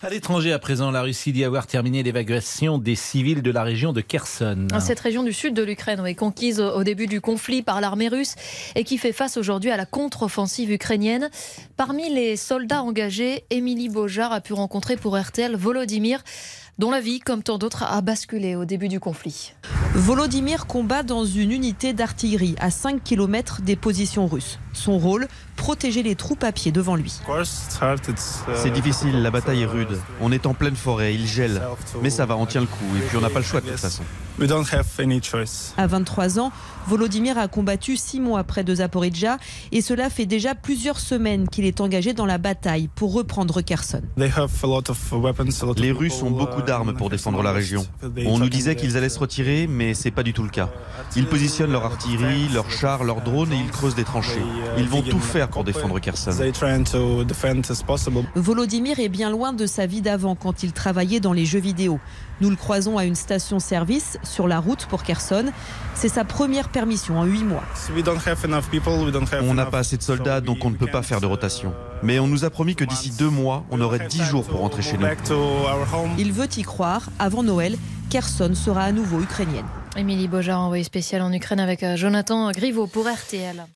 À l'étranger, à présent, la Russie dit avoir terminé l'évacuation des civils de la région de Kherson. Cette région du sud de l'Ukraine est conquise au début du conflit par l'armée russe et qui fait face aujourd'hui à la contre-offensive ukrainienne. Parmi les soldats engagés, Émilie Bojar a pu rencontrer pour RTL Volodymyr dont la vie, comme tant d'autres, a basculé au début du conflit. Volodymyr combat dans une unité d'artillerie à 5 km des positions russes. Son rôle, protéger les troupes à pied devant lui. C'est difficile, la bataille est rude. On est en pleine forêt, il gèle. Mais ça va, on tient le coup. Et puis on n'a pas le choix de toute façon. À 23 ans, Volodymyr a combattu six mois près de Zaporizhia et cela fait déjà plusieurs semaines qu'il est engagé dans la bataille pour reprendre Kherson. Les Russes ont beaucoup d'armes pour défendre la région. On nous disait qu'ils allaient se retirer, mais c'est pas du tout le cas. Ils positionnent leur artillerie, leurs chars, leurs drones et ils creusent des tranchées. Ils vont tout faire pour défendre Kherson. Volodymyr est bien loin de sa vie d'avant quand il travaillait dans les jeux vidéo. Nous le croisons à une station-service sur la route pour Kherson. C'est sa première permission en huit mois. On n'a pas assez de soldats, donc on ne peut pas faire de rotation. Mais on nous a promis que d'ici deux mois, on aurait dix jours pour rentrer chez nous. Il veut y croire. Avant Noël, Kherson sera à nouveau ukrainienne. Émilie Bojar, envoyée spéciale en Ukraine avec euh, Jonathan Griveau pour RTL.